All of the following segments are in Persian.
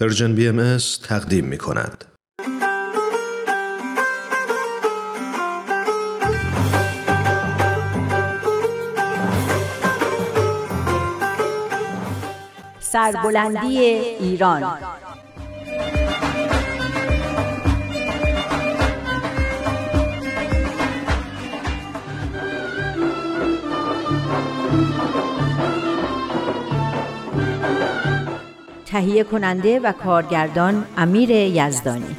پرژن بی ام تقدیم می کند. سربلندی ایران تهیه کننده و کارگردان امیر یزدانی.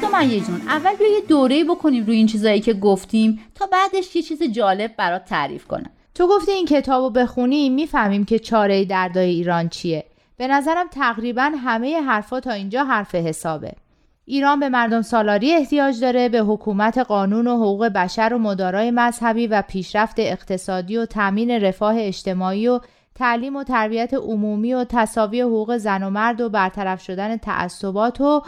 سمیه جون اول بیا یه دوره بکنیم روی این چیزایی که گفتیم تا بعدش یه چیز جالب برات تعریف کنم. تو گفتی این کتاب رو بخونیم می‌فهمیم که چاره دردای ایران چیه. به نظرم تقریبا همه حرفا تا اینجا حرف حسابه. ایران به مردم سالاری احتیاج داره به حکومت قانون و حقوق بشر و مدارای مذهبی و پیشرفت اقتصادی و تامین رفاه اجتماعی و تعلیم و تربیت عمومی و تصاوی حقوق زن و مرد و برطرف شدن تعصبات و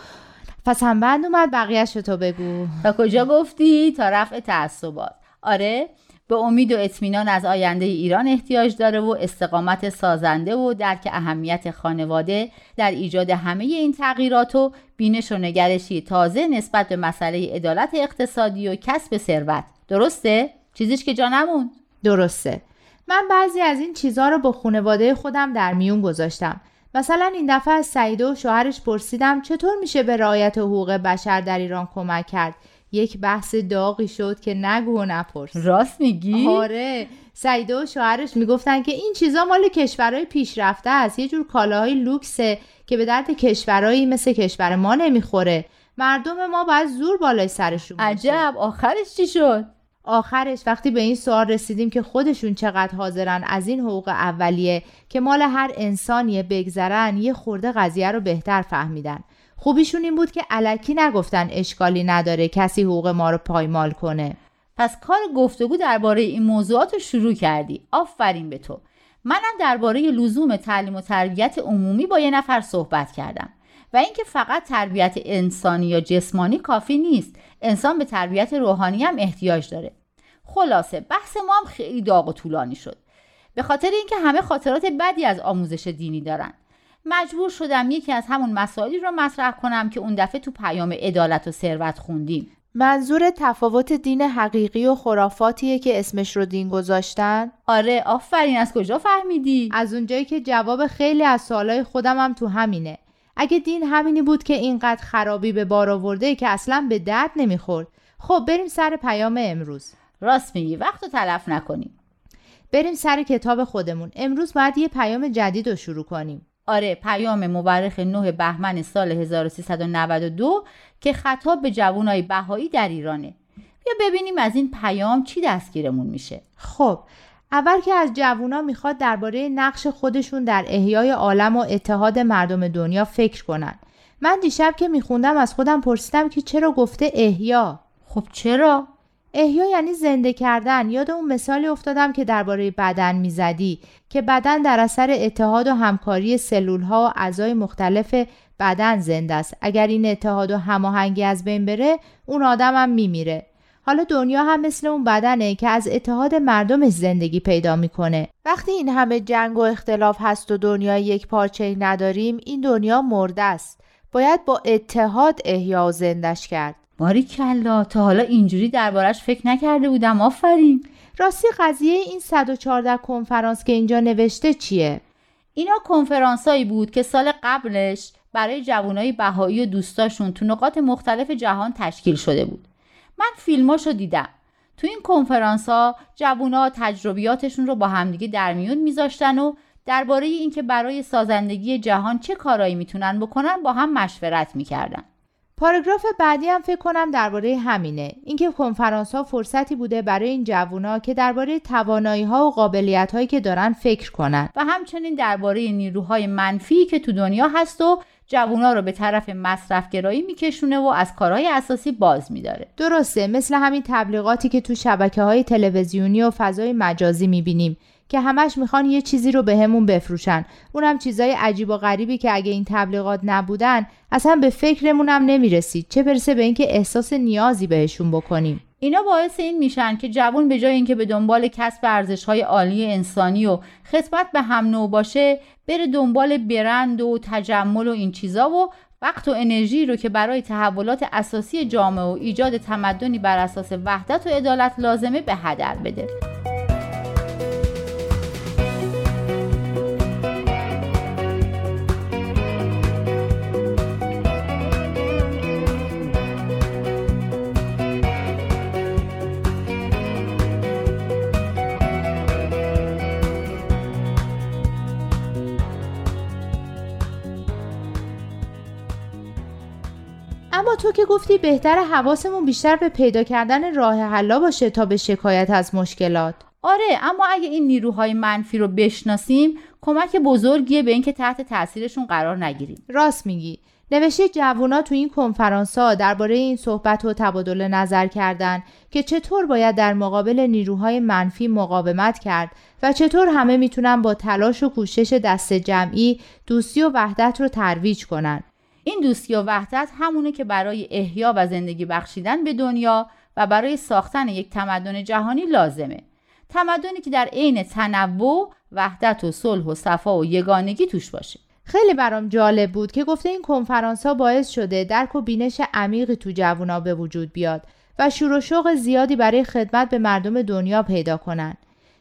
پس هم بند اومد تو بگو. تا کجا گفتی؟ تا رفع تعصبات. آره؟ به امید و اطمینان از آینده ایران احتیاج داره و استقامت سازنده و درک اهمیت خانواده در ایجاد همه این تغییرات و بینش و نگرشی تازه نسبت به مسئله عدالت اقتصادی و کسب ثروت. درسته؟ چیزیش که جا نمون درسته. من بعضی از این چیزها رو با خانواده خودم در میون گذاشتم. مثلا این دفعه از سعیده و شوهرش پرسیدم چطور میشه به رعایت حقوق بشر در ایران کمک کرد. یک بحث داغی شد که نگو و نپرس. راست میگی؟ آره. سعیده و شوهرش می‌گفتن که این چیزا مال کشورهای پیشرفته است. یه جور کالاهای لوکسه که به درد کشورهایی مثل کشور ما نمی‌خوره. مردم ما باید زور بالای سرشون عجب. آخرش چی شد؟ آخرش وقتی به این سوال رسیدیم که خودشون چقدر حاضرن از این حقوق اولیه که مال هر انسانیه بگذرن یه خورده قضیه رو بهتر فهمیدن. خوبیشون این بود که علکی نگفتن اشکالی نداره کسی حقوق ما رو پایمال کنه. پس کار گفتگو درباره این موضوعات رو شروع کردی. آفرین به تو. منم درباره لزوم تعلیم و تربیت عمومی با یه نفر صحبت کردم. و اینکه فقط تربیت انسانی یا جسمانی کافی نیست. انسان به تربیت روحانی هم احتیاج داره. خلاصه بحث ما هم خیلی داغ و طولانی شد. به خاطر اینکه همه خاطرات بدی از آموزش دینی دارن. مجبور شدم یکی از همون مسائلی رو مطرح کنم که اون دفعه تو پیام عدالت و ثروت خوندیم. منظور تفاوت دین حقیقی و خرافاتیه که اسمش رو دین گذاشتن؟ آره آفرین. از کجا فهمیدی؟ از اونجایی که جواب خیلی از سوالای خودم هم تو همینه. اگه دین همینی بود که اینقدر خرابی به بار آورده که اصلا به درد نمی‌خورد. خب بریم سر پیام امروز. راست میگی. وقت رو تلف نکنیم. بریم سر کتاب خودمون. امروز باید یه پیام جدید رو شروع کنیم. آره پیام مورخ 9 بهمن سال 1392 که خطاب به جوانای بهایی در ایرانه. بیا ببینیم از این پیام چی دستگیرمون میشه. خب اول که از جوونا می‌خواد درباره نقش خودشون در احیای عالم و اتحاد مردم دنیا فکر کنن. من دیشب که میخوندم از خودم پرسیدم که چرا گفته احیا؟ خب چرا؟ احیا یعنی زنده کردن. یاد اون مثالی افتادم که درباره بدن می‌زدی که بدن در اثر اتحاد و همکاری سلول ها و اعضای مختلف بدن زنده است. اگر این اتحاد و هماهنگی از بین بره اون آدم هم میمیره. حالا دنیا هم مثل اون بدنه که از اتحاد مردمش زندگی پیدا می‌کنه. وقتی این همه جنگ و اختلاف هست و دنیا یک پارچه نداریم این دنیا مرده است. باید با اتحاد احیا و زندش کرد. باری کلا تا حالا اینجوری دربارش فکر نکرده بودم آفرین. راستی قضیه این 114 کنفرانس که اینجا نوشته چیه؟ اینا کنفرانسایی بود که سال قبلش برای جوانای بهایی و دوستاشون تو نقاط مختلف جهان تشکیل شده بود. من فیلماشو دیدم. تو این کنفرانس ها جوونا تجربیاتشون رو با همدیگه در میون میذاشتن و درباره اینکه برای سازندگی جهان چه کارایی می‌تونن بکنن با هم مشورت می‌کردن. پاراگراف بعدی هم فکر کنم درباره همینه. اینکه کنفرانس ها فرصتی بوده برای این جوونا که درباره توانایی ها و قابلیت هایی که دارن فکر کنن. و همچنین درباره نیروهای منفی که تو دنیا هست و جوونا رو به طرف مصرفگرایی میکشونه و از کارهای اساسی باز میداره. درسته مثل همین تبلیغاتی که تو شبکه های تلویزیونی و فضای مجازی می‌بینیم. که همش می‌خوان یه چیزی رو بهمون به بفروشن. اونم چیزای عجیب و غریبی که اگه این تبلیغات نبودن اصلا به فکرمون هم نمی‌رسید. چه برسه به اینکه احساس نیازی بهشون بکنیم. اینا باعث این میشن که جوان به جای اینکه به دنبال کسب ارزش های عالی انسانی و خدمت به هم نوع باشه بره دنبال برند و تجمل و این چیزا و وقت و انرژی رو که برای تحولات اساسی جامعه و ایجاد تمدنی بر اساس وحدت و عدالت لازمه به هدر بده. تو که گفتی بهتر حواسمون بیشتر به پیدا کردن راه حلا باشه تا به شکایت از مشکلات. آره اما اگه این نیروهای منفی رو بشناسیم کمک بزرگیه به اینکه تحت تاثیرشون قرار نگیریم. راست میگی. نوشته جوونا تو این کنفرانس ها درباره این صحبت و تبادل نظر کردن که چطور باید در مقابل نیروهای منفی مقاومت کرد و چطور همه می‌تونن با تلاش و کوشش دست جمعی دوستی و وحدت رو ترویج کنن. این دوستی و وحدت همونه که برای احیا و زندگی بخشیدن به دنیا و برای ساختن یک تمدن جهانی لازمه. تمدنی که در عین تنوع وحدت و صلح و صفا و یگانگی توش باشه. خیلی برام جالب بود که گفته این کنفرانس ها باعث شده درک و بینش عمیقی تو جوونا به وجود بیاد و شور و شوق زیادی برای خدمت به مردم دنیا پیدا کنن.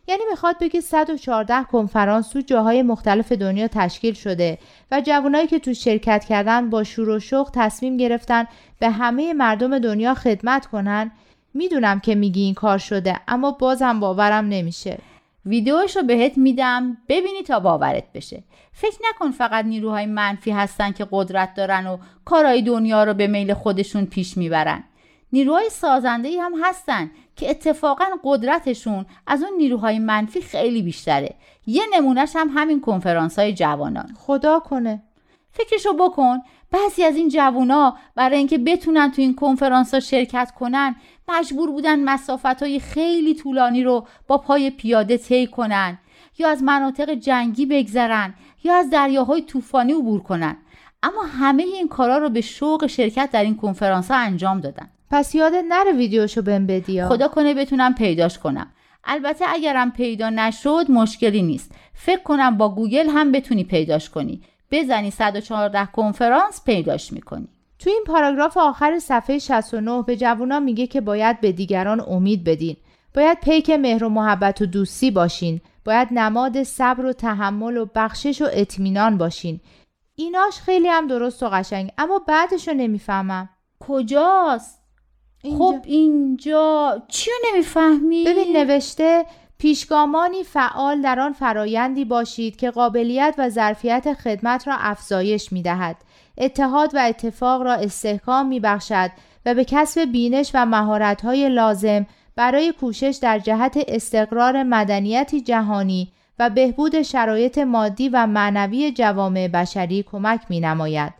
یعنی می‌خواد بگه 114 کنفرانس تو جاهای مختلف دنیا تشکیل شده و جوانایی که تو شرکت کردن با شور و شوق تصمیم گرفتن به همه مردم دنیا خدمت کنن می‌دونم که میگی این کار شده اما بازم باورم نمیشه. ویدیوش رو بهت میدم ببینی تا باورت بشه. فکر نکن فقط نیروهای منفی هستن که قدرت دارن و کارهای دنیا رو به میل خودشون پیش می‌برن. نیروهای سازنده هم هستن که اتفاقا قدرتشون از اون نیروهای منفی خیلی بیشتره. یه نمونهش هم همین کنفرانس های جوانان. خدا کنه. فکرشو بکن بعضی از این جوونا برای اینکه بتونن تو این کنفرانس ها شرکت کنن مجبور بودن مسافت های خیلی طولانی رو با پای پیاده طی کنن یا از مناطق جنگی بگذرن یا از دریاهای طوفانی عبور کنن. اما همه این کارا رو به شوق شرکت در این کنفرانس ها انجام دادن. پس یاد نره ویدیوشو بهم بدی خدا کنه بتونم پیداش کنم. البته اگرم پیدا نشد مشکلی نیست. فکر کنم با گوگل هم بتونی پیداش کنی. بزنی 114 کنفرانس پیداش می‌کنی. تو این پاراگراف آخر صفحه 69 به جوونا میگه که باید به دیگران امید بدین. باید پیک مهر و محبت و دوستی باشین. باید نماد صبر و تحمل و بخشش و اطمینان باشین. ایناش خیلی هم درست و قشنگ اما بعدش رو نمی‌فهمم. کجاست؟ اینجا. خب اینجا چی نمی‌فهمی؟ ببین نوشته پیشگامانی فعال در آن فرایندی باشید که قابلیت و ظرفیت خدمت را افزایش می دهد. اتحاد و اتفاق را استحکام می بخشد و به کسب بینش و مهارت‌های لازم برای کوشش در جهت استقرار مدنیتی جهانی و بهبود شرایط مادی و معنوی جوامع بشری کمک می نماید.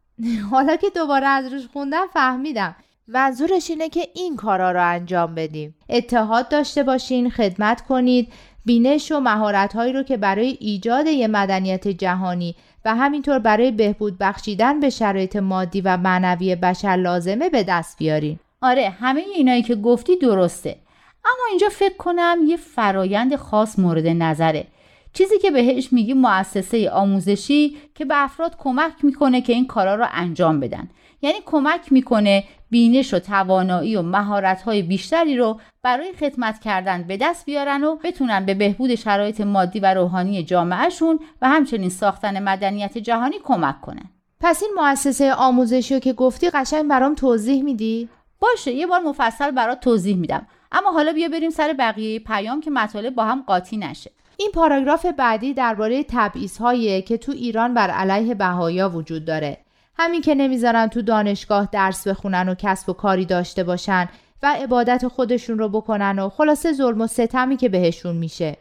حالا که دوباره از روش خوندم فهمیدم منظورش اینه که این کارا رو انجام بدیم. اتحاد داشته باشین خدمت کنید بینش و مهارت‌هایی رو که برای ایجاد یه مدنیت جهانی و همینطور برای بهبود بخشیدن به شرایط مادی و معنوی بشر لازمه به دست بیارین. آره همه اینایی که گفتی درسته. اما اینجا فکر کنم یه فرایند خاص مورد نظره. چیزی که بهش میگی مؤسسه آموزشی که به افراد کمک می‌کنه که این کارا رو انجام بدن. یعنی کمک می‌کنه بینش و توانایی و مهارت‌های بیشتری رو برای خدمت کردن به دست بیارن و بتونن به بهبود شرایط مادی و روحانی جامعهشون و همچنین ساختن مدنیت جهانی کمک کنن. پس این مؤسسه آموزشی رو که گفتی قشنگ برام توضیح میدی؟ باشه یه بار مفصل برات توضیح میدم. اما حالا بیا بریم سر بقیه پیام که مطالب با هم قاطی نشه. این پاراگراف بعدی درباره تبعیض‌هایی که تو ایران بر علیه بهایا وجود داره. همین که نمی‌ذارن تو دانشگاه درس بخونن و کسب و کاری داشته باشن و عبادت خودشون رو بکنن و خلاصه ظلم و ستمی که بهشون میشه.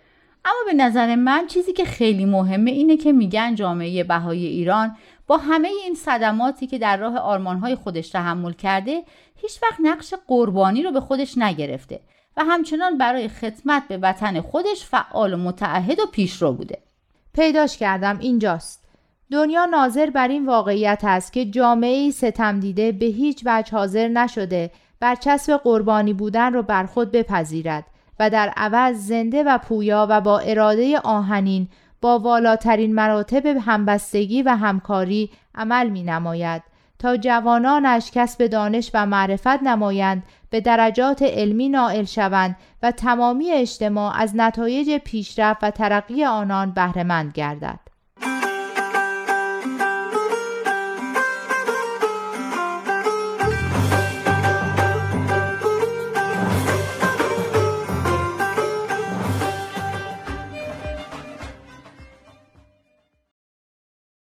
اما به نظر من چیزی که خیلی مهمه اینه که میگن جامعه بهای ایران با همه این صدماتی که در راه آرمانهای خودش تحمل کرده هیچ وقت نقش قربانی رو به خودش نگرفته و همچنان برای خدمت به وطن خودش فعال و متعهد و پیشرو بوده. پیداش کردم اینجاست. دنیا ناظر بر این واقعیت است که جامعه ستم دیده به هیچ وجه حاضر نشده برچسب قربانی بودن رو بر خود بپذیرد و در عوض زنده و پویا و با اراده آهنین با والاترین مراتب همبستگی و همکاری عمل می نماید تا جوانانش کسب دانش و معرفت نمایند به درجات علمی نائل شوند و تمامی اجتماع از نتایج پیشرفت و ترقی آنان بهرهمند گردد.